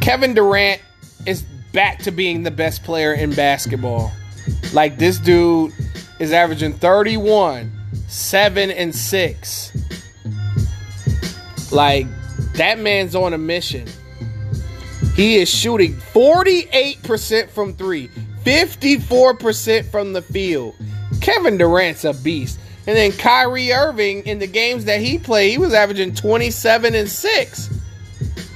Kevin Durant is back to being the best player in basketball. Like this dude is averaging 31, 7 and 6. Like that man's on a mission. He is shooting 48% from 3. 54% from the field. Kevin Durant's a beast. And then Kyrie Irving, in the games that he played, he was averaging 27 and 6.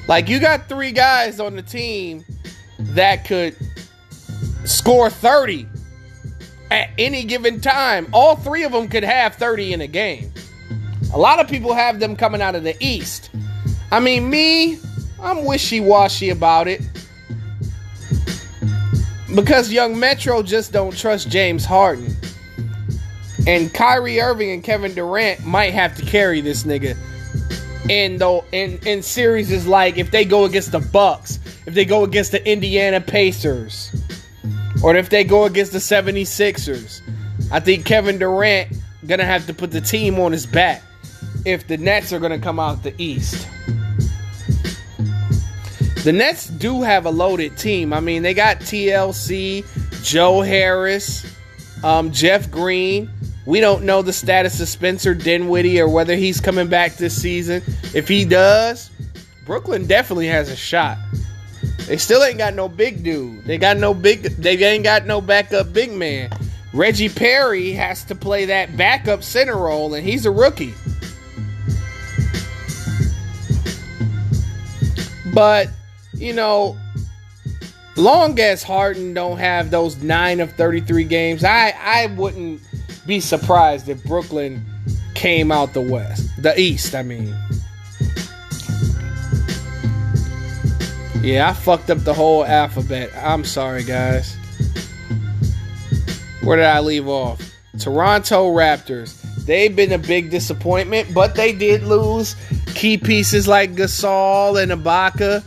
Like, you got three guys on the team that could score 30 at any given time. All three of them could have 30 in a game. A lot of people have them coming out of the East. I mean, me, I'm wishy washy about it because Young Metro just don't trust James Harden. And Kyrie Irving and Kevin Durant might have to carry this nigga. And though in, in series is like if they go against the Bucks, if they go against the Indiana Pacers, or if they go against the 76ers, I think Kevin Durant gonna have to put the team on his back if the Nets are gonna come out the East. The Nets do have a loaded team. I mean, they got TLC, Joe Harris, um, Jeff Green. We don't know the status of Spencer Dinwiddie or whether he's coming back this season. If he does, Brooklyn definitely has a shot. They still ain't got no big dude. They got no big. They ain't got no backup big man. Reggie Perry has to play that backup center role, and he's a rookie. But you know, long as Harden don't have those nine of 33 games, I, I wouldn't be surprised if Brooklyn came out the West, the East, I mean. Yeah, I fucked up the whole alphabet. I'm sorry, guys. Where did I leave off? Toronto Raptors. They've been a big disappointment, but they did lose key pieces like Gasol and Ibaka.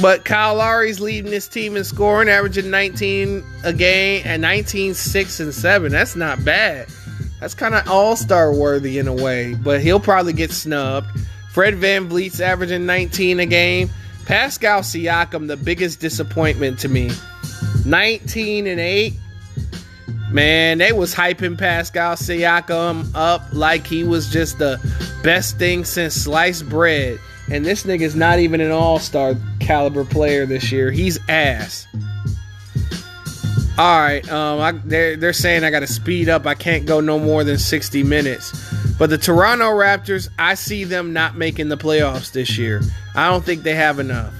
But Kyle Lowry's leading this team in scoring, averaging 19 a game and 19, 6, and 7. That's not bad. That's kind of all star worthy in a way, but he'll probably get snubbed. Fred Van VanVleet's averaging 19 a game. Pascal Siakam, the biggest disappointment to me. 19 and 8. Man, they was hyping Pascal Siakam up like he was just the best thing since sliced bread. And this nigga's not even an all-star caliber player this year. He's ass. All right, um, I, they're they're saying I got to speed up. I can't go no more than 60 minutes. But the Toronto Raptors, I see them not making the playoffs this year. I don't think they have enough.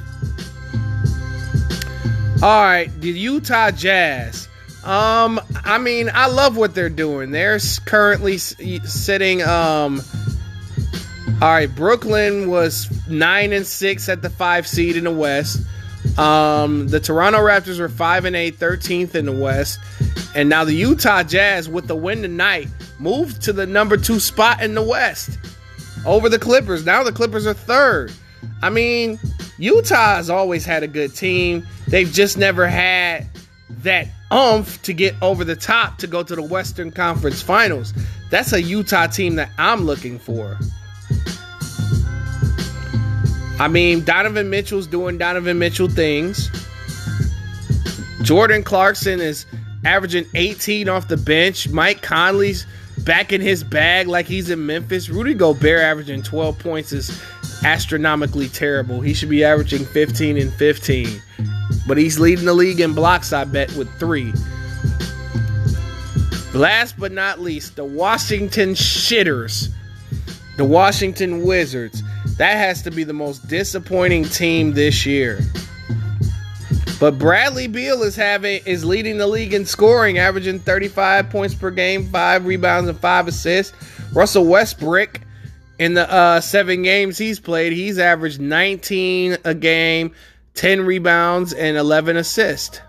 All right, the Utah Jazz. Um, I mean, I love what they're doing. They're currently sitting. Um, all right, Brooklyn was nine and six at the five seed in the West. Um, the Toronto Raptors were 5 and 8, 13th in the West. And now the Utah Jazz, with the win tonight, moved to the number two spot in the West over the Clippers. Now the Clippers are third. I mean, Utah has always had a good team. They've just never had that umph to get over the top to go to the Western Conference Finals. That's a Utah team that I'm looking for. I mean, Donovan Mitchell's doing Donovan Mitchell things. Jordan Clarkson is averaging 18 off the bench. Mike Conley's back in his bag like he's in Memphis. Rudy Gobert averaging 12 points is astronomically terrible. He should be averaging 15 and 15. But he's leading the league in blocks, I bet, with three. Last but not least, the Washington Shitters, the Washington Wizards. That has to be the most disappointing team this year. But Bradley Beal is having is leading the league in scoring, averaging 35 points per game, five rebounds and five assists. Russell Westbrook in the uh, seven games he's played, he's averaged 19 a game, 10 rebounds and 11 assists.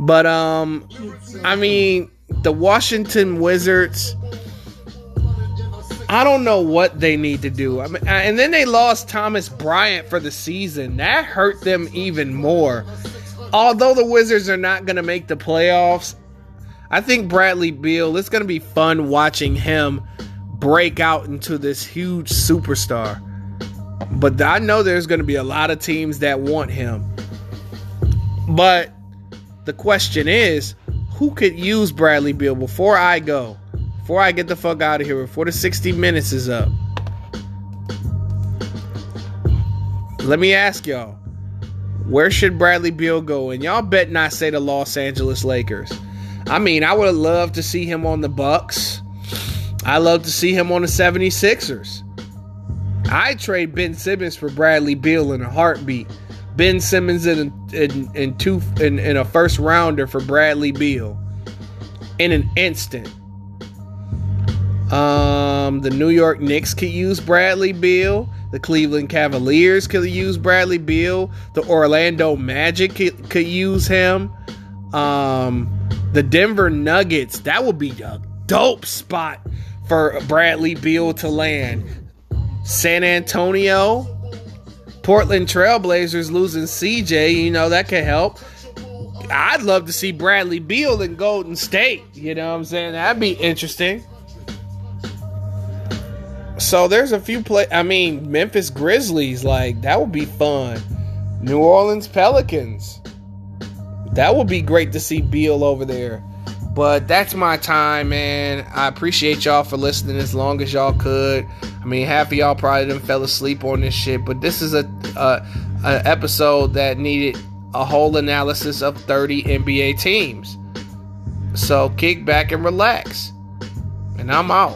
But um, I mean, the Washington Wizards I don't know what they need to do. I mean, and then they lost Thomas Bryant for the season. That hurt them even more. Although the Wizards are not going to make the playoffs, I think Bradley Beal, it's going to be fun watching him break out into this huge superstar. But I know there's going to be a lot of teams that want him. But the question is, who could use Bradley Beal before I go? Before I get the fuck out of here, before the 60 minutes is up, let me ask y'all where should Bradley Beal go? And y'all bet not say the Los Angeles Lakers. I mean, I would have loved to see him on the Bucks. I love to see him on the 76ers. I trade Ben Simmons for Bradley Beal in a heartbeat. Ben Simmons in in, in two in, in a first rounder for Bradley Beal in an instant. Um, the New York Knicks could use Bradley Beal. The Cleveland Cavaliers could use Bradley Beal. The Orlando Magic could, could use him. Um, the Denver Nuggets, that would be a dope spot for Bradley Beal to land. San Antonio, Portland Trailblazers losing CJ, you know, that could help. I'd love to see Bradley Beal in Golden State. You know what I'm saying? That'd be interesting. So there's a few play. I mean, Memphis Grizzlies, like that would be fun. New Orleans Pelicans. That would be great to see Beal over there. But that's my time, man. I appreciate y'all for listening as long as y'all could. I mean, half of y'all probably didn't fell asleep on this shit, but this is a, a, a episode that needed a whole analysis of 30 NBA teams. So kick back and relax. And I'm out.